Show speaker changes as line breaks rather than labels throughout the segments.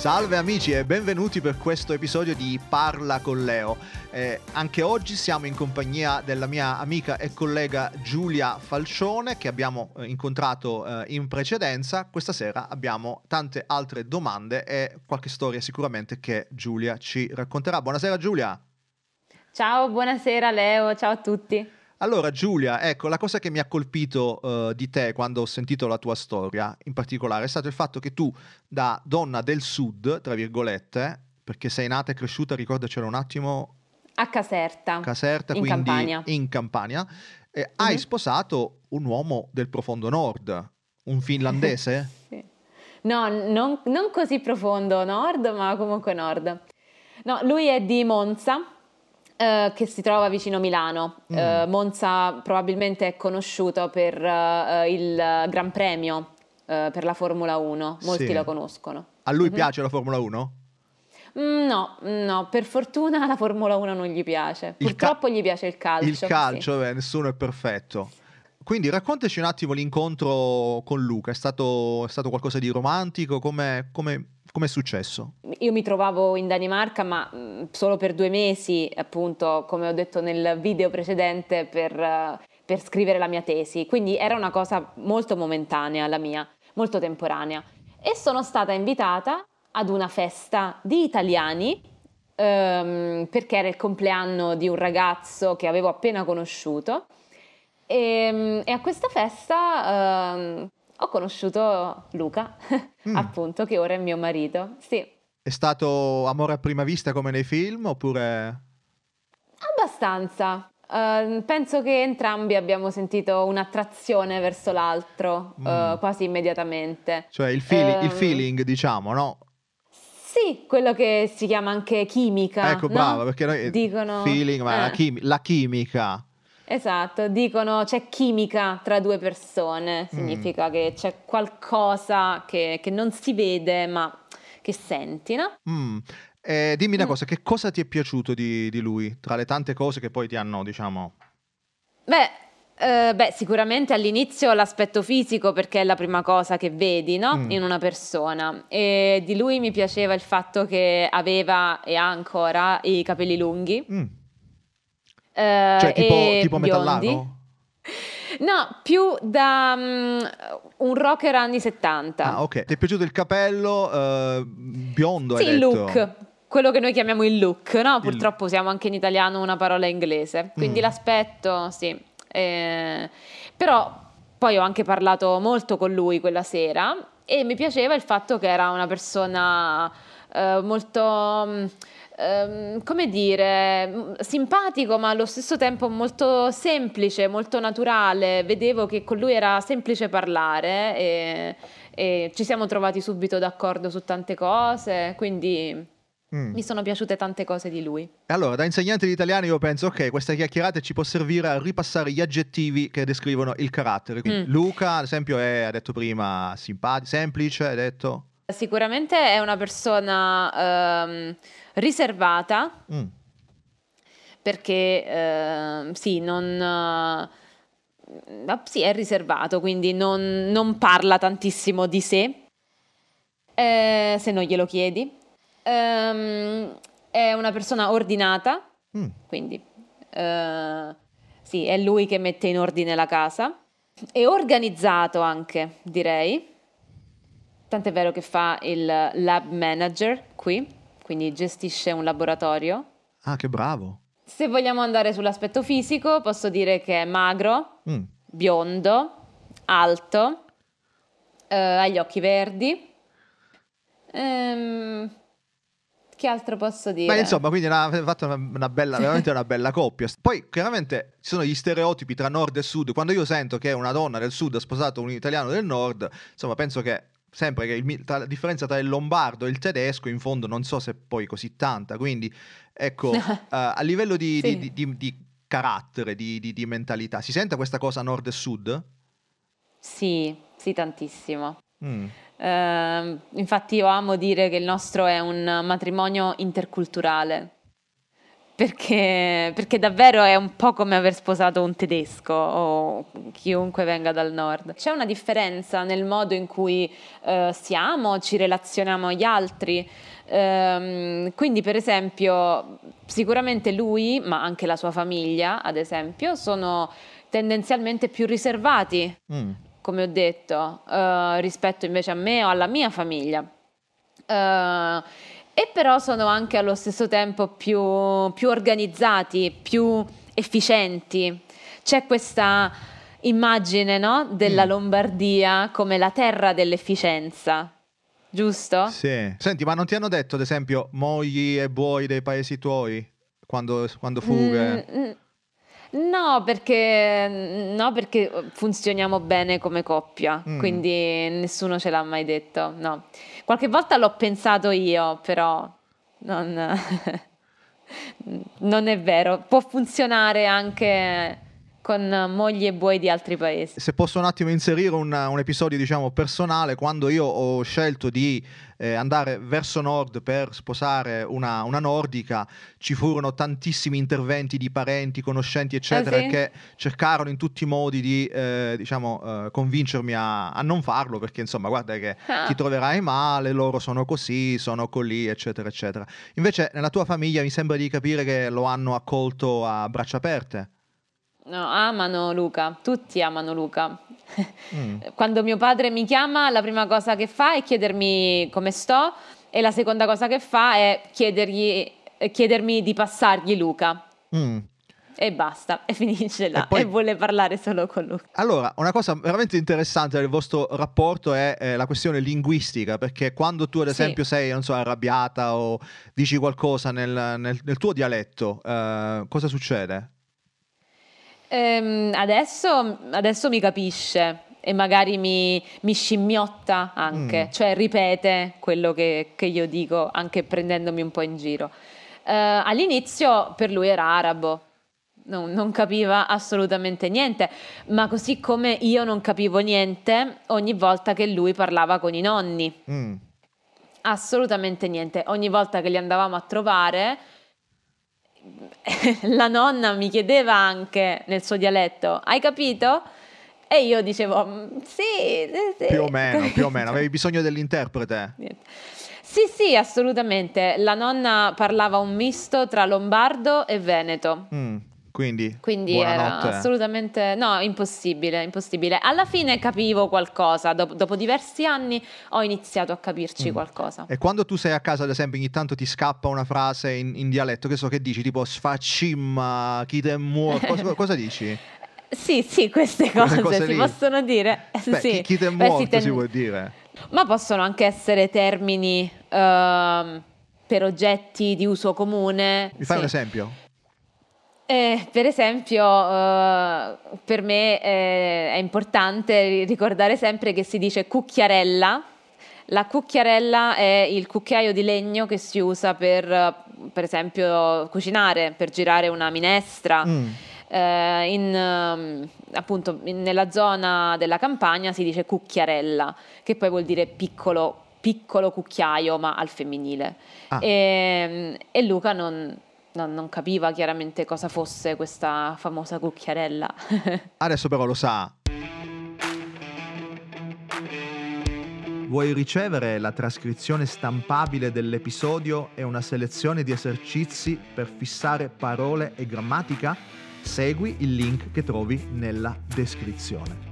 Salve amici e benvenuti per questo episodio di Parla con Leo. Eh, anche oggi siamo in compagnia della mia amica e collega Giulia Falcione che abbiamo eh, incontrato eh, in precedenza. Questa sera abbiamo tante altre domande e qualche storia sicuramente che Giulia ci racconterà. Buonasera Giulia.
Ciao, buonasera Leo, ciao a tutti.
Allora Giulia, ecco, la cosa che mi ha colpito uh, di te quando ho sentito la tua storia, in particolare, è stato il fatto che tu, da donna del sud, tra virgolette, perché sei nata e cresciuta, ricordacelo un attimo...
A Caserta.
Caserta,
in
quindi
Campania.
in Campania. E
Mhm.
Hai sposato un uomo del profondo nord, un finlandese?
Sì. No, non, non così profondo nord, ma comunque nord. No, lui è di Monza, eh, che si trova vicino Milano.
Mm.
Eh, Monza probabilmente è conosciuto per eh, il Gran Premio per la Formula 1, molti
Sì.
lo conoscono.
A lui
Mhm.
piace la Formula 1?
Mm, No, no, per fortuna la Formula 1 non gli piace.
Il ca-
Purtroppo gli piace il calcio.
Il
sì.
calcio, beh, nessuno è perfetto. Quindi raccontaci un attimo l'incontro con Luca, è stato, è stato qualcosa di romantico? Come è successo?
Io mi trovavo in Danimarca, ma solo per due mesi, appunto, come ho detto nel video precedente, per, eh, per scrivere la mia tesi. Quindi era una cosa molto momentanea, la mia, molto temporanea. E sono stata invitata ad una festa di italiani, ehm, perché era il compleanno di un ragazzo che avevo appena conosciuto. E, e a questa festa ehm, conosciuto Luca,
Mm.
appunto, che ora è mio marito. Sì,
È stato amore a prima vista come nei film oppure...
abbastanza. Ehm, penso che entrambi abbiamo sentito un'attrazione verso l'altro eh,
Mm.
quasi immediatamente.
Cioè il, feeli- il
Ehm,
feeling, diciamo, no?
Sì, quello che si chiama anche chimica.
ecco,
no?
brava, perché noi...
Dicono...
Feeling, ma la,
eh,
chimi- la chimica.
Esatto, dicono c'è chimica tra due
Mm.
persone, significa che c'è qualcosa che, che non si vede ma che senti, no?
Mm. Eh, dimmi una
Mm.
cosa, che cosa ti è piaciuto di, di lui? Tra le tante cose che poi ti hanno, diciamo...
Beh, eh, beh, sicuramente all'inizio l'aspetto fisico perché è la prima cosa che vedi, no?
Mm.
In una persona. E di lui mi piaceva il fatto che aveva e ha ancora i capelli lunghi.
Mm.
Eh,
Cioè tipo,
e
tipo
biondi.
metallaro?
No, più da mm, un rocker anni 70.
Ah, ok. Ti è piaciuto il capello eh, biondo,
Sì, il look, quello che noi chiamiamo il look, no?
Il-
Purtroppo usiamo anche in italiano una parola inglese, quindi
Mm.
l'aspetto, sì. Eh, però poi ho anche parlato molto con lui quella sera e mi piaceva il fatto che era una persona eh, molto, mm, ehm, come dire, simpatico, ma allo stesso tempo molto semplice, molto naturale. Vedevo che con lui era semplice parlare e, e ci siamo trovati subito d'accordo su tante cose, quindi
Mm.
mi sono piaciute tante cose di lui.
Allora, da insegnante di italiano io penso, ok, questa chiacchierata ci può servire a ripassare gli aggettivi che descrivono il carattere. Quindi
Mm.
Luca, ad esempio, è, ha detto prima, simpatico, semplice, hai detto...
Sicuramente è una persona ehm, riservata
Mm.
perché ehm, sì, non, eh, sì, è riservato, quindi non, non parla tantissimo di sé, eh, se non glielo chiedi. Ehm, è una persona ordinata,
Mm.
quindi eh, sì, è lui che mette in ordine la casa. E organizzato anche, direi. Tant'è vero che fa il lab manager qui, quindi gestisce un laboratorio.
Ah, che bravo.
Se vogliamo andare sull'aspetto fisico, posso dire che è magro,
Mm.
biondo, alto, eh, ha gli occhi verdi. Ehm, che altro posso dire?
Ma insomma, quindi ha fatto una, una bella, veramente una bella coppia. Poi, chiaramente, ci sono gli stereotipi tra nord e sud. Quando io sento che una donna del sud ha sposato un italiano del nord, insomma, penso che sempre che il tra- la differenza tra il lombardo e il tedesco, in fondo, non so se poi così tanta. Quindi, ecco, eh, a livello di,
Sì.
di- di- di- carattere, di, di, di mentalità. Si sente questa cosa nord e sud?
Sì, sì, tantissimo. Mm. Uh, infatti io amo dire che il nostro è un matrimonio interculturale. Perché, perché, davvero è un po' come aver sposato un tedesco o chiunque venga dal nord. C'è una differenza nel modo in cui uh, siamo, ci relazioniamo agli altri. Um, quindi, per esempio, sicuramente lui, ma anche la sua famiglia, ad esempio, sono tendenzialmente più riservati. Mm come ho detto, uh, rispetto invece a me o alla mia famiglia. Uh, e però sono anche allo stesso tempo più, più organizzati, più efficienti. C'è questa immagine no, della mm. Lombardia come la terra dell'efficienza. Giusto?
Sì. Senti, ma non ti hanno detto, ad esempio, mogli e buoi dei paesi tuoi quando, quando fughe? Mm, mm.
No perché, no, perché funzioniamo bene come coppia, mm. quindi nessuno ce l'ha mai detto. No. Qualche volta l'ho pensato io, però non, non è vero. Può funzionare anche con mogli e buoi di altri paesi.
Se posso un attimo inserire un, un episodio diciamo personale, quando io ho scelto di eh, andare verso nord per sposare una, una, nordica, ci furono tantissimi interventi di parenti, conoscenti eccetera ah, sì? che cercarono in tutti i modi di eh, diciamo, eh, convincermi a, a, non farlo perché insomma guarda che ah. ti troverai male, loro sono così, sono colì eccetera eccetera. Invece nella tua famiglia mi sembra di capire che lo hanno accolto a braccia aperte.
No, amano Luca, tutti amano Luca. Mm. Quando mio padre mi chiama, la prima cosa che fa è chiedermi come sto e la seconda cosa che fa è chiedermi di passargli Luca. Mm. E basta, e finisce là, e, poi... e, vuole parlare solo con lui.
Allora, una cosa veramente interessante del vostro rapporto è eh, la questione linguistica, perché quando tu ad esempio sì. sei, non so, arrabbiata o dici qualcosa nel, nel, nel tuo dialetto, eh, cosa succede?
Ehm, adesso, adesso, mi capisce e magari mi, mi scimmiotta anche, mm. cioè ripete quello che, che, io dico anche prendendomi un po' in giro. Eh, all'inizio per lui era arabo, non, non, capiva assolutamente niente, ma così come io non capivo niente ogni volta che lui parlava con i nonni. Mm. Assolutamente niente. Ogni volta che li andavamo a trovare, la nonna mi chiedeva anche nel suo dialetto, hai capito? E io dicevo, mm, sì, sì, sì.
Più o meno, più o meno. Avevi bisogno dell'interprete?
Sì, sì, assolutamente. La nonna parlava un misto tra lombardo e veneto. Mm.
Quindi,
Quindi era assolutamente no, impossibile, impossibile. Alla fine capivo qualcosa, dopo, dopo diversi anni ho iniziato a capirci mm. qualcosa.
E quando tu sei a casa, ad esempio, ogni tanto ti scappa una frase in, in dialetto, che so che dici, tipo sfaccimma, chi te muore, cosa, cosa dici?
Sì, sì, queste cose, cose si lì. possono dire.
Beh,
sì.
Chi, chi te muore ten... si può dire.
Ma possono anche essere termini uh, per oggetti di uso comune.
Mi fai
sì.
un esempio?
Eh, per esempio, eh, per me eh, è importante ricordare sempre che si dice cucchiarella. La cucchiarella è il cucchiaio di legno che si usa per, per esempio, cucinare, per girare una minestra. Mm. Eh, in, ehm, appunto, in, nella zona della campagna si dice cucchiarella, che poi vuol dire piccolo, piccolo cucchiaio, ma al femminile. Ah. E, ehm, e Luca non non, non capiva chiaramente cosa fosse questa famosa cucchiarella.
Adesso però lo sa. Vuoi ricevere la trascrizione stampabile dell'episodio e una selezione di esercizi per fissare parole e grammatica? Segui il link che trovi nella descrizione.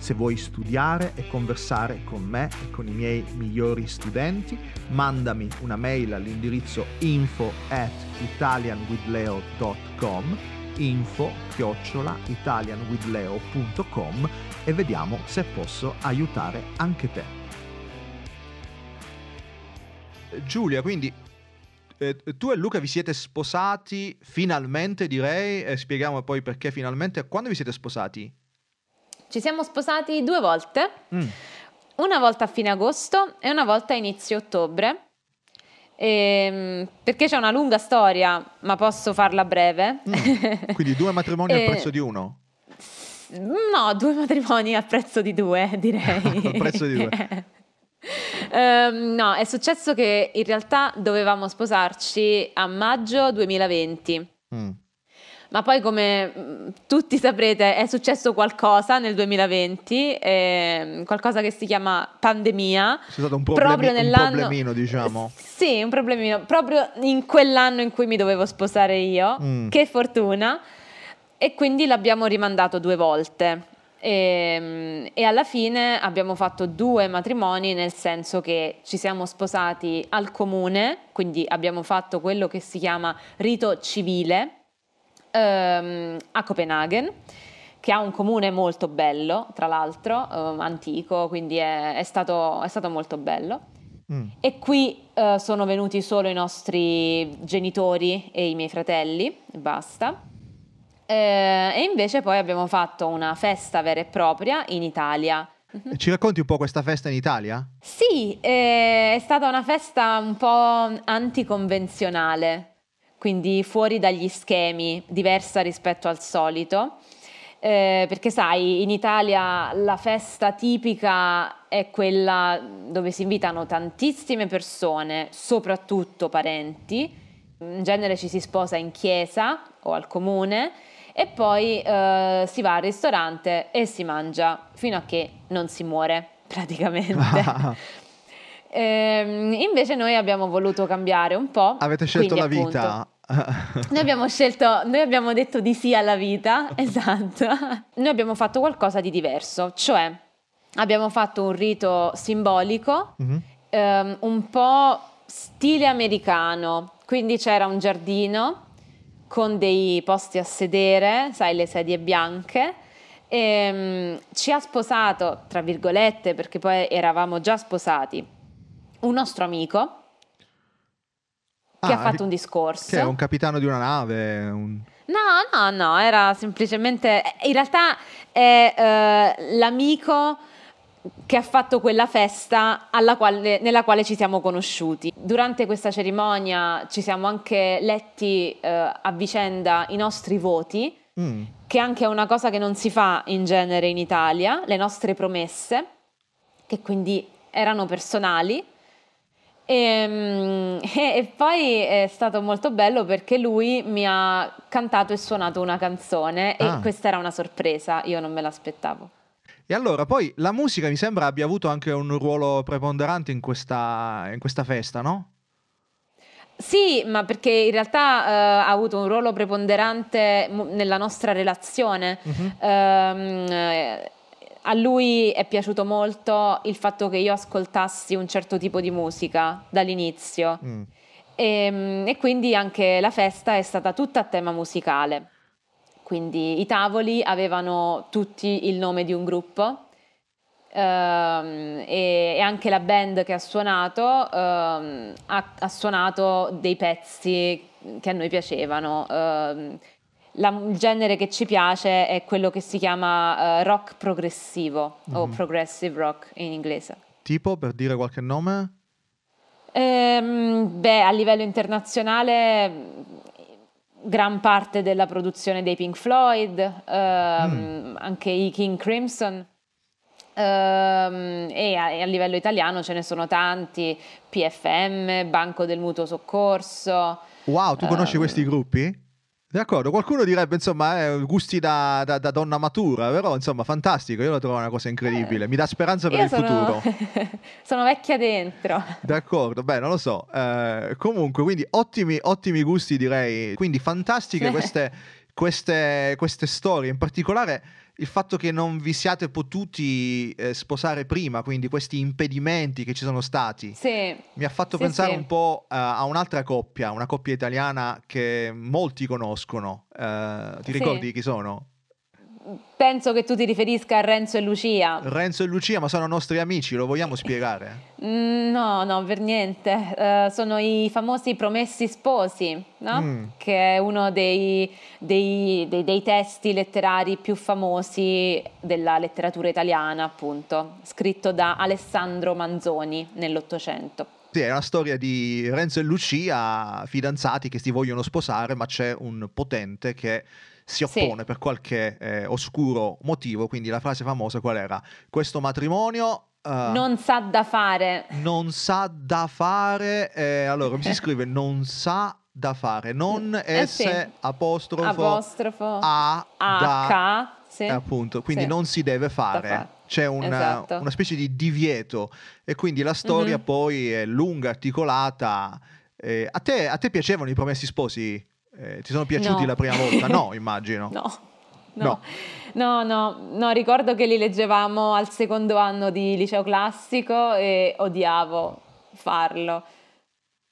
Se vuoi studiare e conversare con me e con i miei migliori studenti, mandami una mail all'indirizzo info at italianwithleo.com info chiocciola italianwithleo.com e vediamo se posso aiutare anche te. Giulia, quindi eh, tu e Luca vi siete sposati finalmente, direi, e spieghiamo poi perché finalmente. Quando vi siete sposati?
Ci siamo sposati due volte, mm. una volta a fine agosto e una volta a inizio ottobre. Ehm, perché c'è una lunga storia, ma posso farla breve.
Mm, quindi due matrimoni al prezzo di uno?
No, due matrimoni al prezzo di due, direi.
al prezzo di due.
Um, no, è successo che in realtà dovevamo sposarci a maggio 2020. Mm. Ma poi, come mm, tutti saprete, è successo qualcosa nel 2020, eh, qualcosa che si chiama pandemia.
C'è stato un, problemi, proprio nell'anno, un problemino, diciamo.
Sì, un problemino, proprio in quell'anno in cui mi dovevo sposare io. Mm. Che fortuna! E quindi l'abbiamo rimandato due volte. E, ehm, e, alla fine abbiamo fatto due matrimoni nel senso che ci siamo sposati al comune, quindi abbiamo fatto quello che si chiama rito civile ehm, a Copenaghen che ha un comune molto bello, tra l'altro, eh, antico, quindi è, è, stato, è, stato, molto bello. Mm. E qui eh, sono venuti solo i nostri genitori e i miei fratelli, basta. Eh, e invece poi abbiamo fatto una festa vera e propria in Italia.
Ci racconti un po' questa festa in Italia?
Sì, eh, è stata una festa un po' anticonvenzionale, quindi fuori dagli schemi, diversa rispetto al solito. Eh, perché sai, in Italia la festa tipica è quella dove si invitano tantissime persone, soprattutto parenti. In genere ci si sposa in chiesa o al comune e poi eh, si va al ristorante e si mangia fino a che non si muore praticamente. ehm, invece noi abbiamo voluto cambiare un po'.
Avete scelto
quindi,
la vita.
noi abbiamo scelto, noi abbiamo detto di sì alla vita, esatto. Noi abbiamo fatto qualcosa di diverso, cioè abbiamo fatto un rito simbolico, mm-hmm. ehm, un po' stile americano, quindi c'era un giardino con dei posti a sedere, sai, le sedie bianche. E, um, ci ha sposato, tra virgolette, perché poi eravamo già sposati, un nostro amico che ah, ha fatto un discorso.
Che è un capitano di una nave? Un...
No, no, no, era semplicemente... In realtà è uh, l'amico che ha fatto quella festa quale, nella quale ci siamo conosciuti. Durante questa cerimonia ci siamo anche letti eh, a vicenda i nostri voti, mm. che anche è una cosa che non si fa in genere in Italia, le nostre promesse, che quindi erano personali. E, ehm, e, e, poi è stato molto bello perché lui mi ha cantato e suonato una canzone ah. e questa era una sorpresa, io non me l'aspettavo.
E allora, poi la musica mi sembra abbia avuto anche un ruolo preponderante in questa, in questa festa, no?
Sì, ma perché in realtà eh, ha avuto un ruolo preponderante nella nostra relazione. Uh-huh. Eh, a lui è piaciuto molto il fatto che io ascoltassi un certo tipo di musica dall'inizio mm. e, ehm, e quindi anche la festa è stata tutta a tema musicale. Quindi i tavoli avevano tutti il nome di un gruppo ehm, e, e, anche la band che ha suonato ehm, ha, ha, suonato dei pezzi che a noi piacevano. Ehm, la, il genere che ci piace è quello che si chiama uh, rock progressivo mm-hmm. o mhm. progressive rock in inglese.
Tipo, per dire qualche nome?
Ehm, beh, a livello internazionale gran parte della produzione dei Pink Floyd, ehm, mm. anche i King Crimson. Ehm, e, a, e, a, livello italiano ce ne sono tanti, PFM, Banco del Mutuo Soccorso.
Wow, tu conosci ehm, questi gruppi? D'accordo, qualcuno direbbe insomma eh, gusti da, da, da, donna matura, però insomma fantastico, io lo trovo una cosa incredibile, mi dà speranza per io il sono... futuro.
sono vecchia dentro.
D'accordo, beh non lo so, eh, comunque quindi ottimi, ottimi gusti direi, quindi fantastiche queste, queste, queste storie, in particolare il fatto che non vi siate potuti eh, sposare prima, quindi questi impedimenti che ci sono stati,
sì.
mi ha fatto sì, pensare sì. un po' uh, a un'altra coppia, una coppia italiana che molti conoscono. Uh, ti ricordi chi sono?
Penso che tu ti riferisca a Renzo e Lucia.
Renzo e Lucia, ma sono nostri amici, lo vogliamo spiegare?
Mm, no, no, per niente. Uh, sono i famosi Promessi Sposi, no? mm. che è uno dei, dei, dei, dei, testi letterari più famosi della letteratura italiana, appunto, scritto da Alessandro Manzoni nell'Ottocento.
Sì, è una storia di Renzo e Lucia, fidanzati che si vogliono sposare, ma c'è un potente che si oppone sì. per qualche eh, oscuro motivo. Quindi la frase famosa qual era? Questo matrimonio
Uh, non sa da fare.
Non sa da fare. Eh, allora, mi si scrive non sa da fare, non eh, S sì. apostrofo,
apostrofo
A,
A K, sì.
appunto, quindi sì. non si deve fare. C'è una, esatto. una, specie di divieto e quindi la storia mm-hmm. poi è lunga, articolata. Eh, a, te, a, te, piacevano i promessi sposi? Eh, ti sono piaciuti
no.
la prima volta? No, immagino.
no. No. no. no, no, ricordo che li leggevamo al secondo anno di liceo classico e odiavo farlo.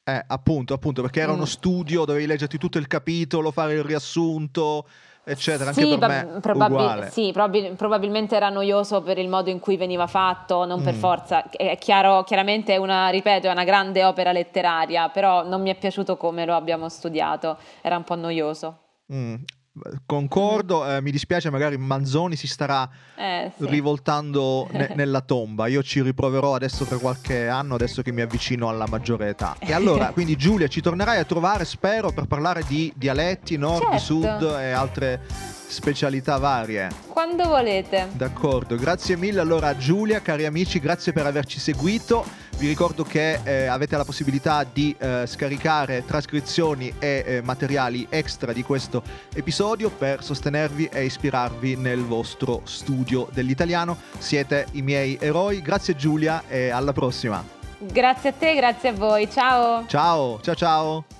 Eh, appunto, appunto, perché era mm. uno studio, dovevi leggerti tutto il capitolo, fare il riassunto, eccetera. Anche sì, per me probabil-
sì, probabil- probabilmente era noioso per il modo in cui veniva fatto, non mm. per forza. È chiaro, chiaramente è una, ripeto, è una grande opera letteraria, però non mi è piaciuto come lo abbiamo studiato, era un po' noioso.
Mm. Concordo, eh, mi dispiace, magari Manzoni si starà eh, sì. rivoltando ne- nella tomba. Io ci riproverò adesso per qualche anno, adesso che mi avvicino alla maggiore età. E allora, quindi Giulia, ci tornerai a trovare, spero, per parlare di dialetti, nord, certo. sud e altre specialità varie.
Quando volete.
D'accordo, grazie mille allora a Giulia, cari amici, grazie per averci seguito. Vi ricordo che eh, avete la possibilità di eh, scaricare trascrizioni e eh, materiali extra di questo episodio per sostenervi e ispirarvi nel vostro studio dell'italiano. Siete i miei eroi. Grazie Giulia e alla prossima.
Grazie a te, grazie a voi. Ciao.
Ciao, ciao ciao.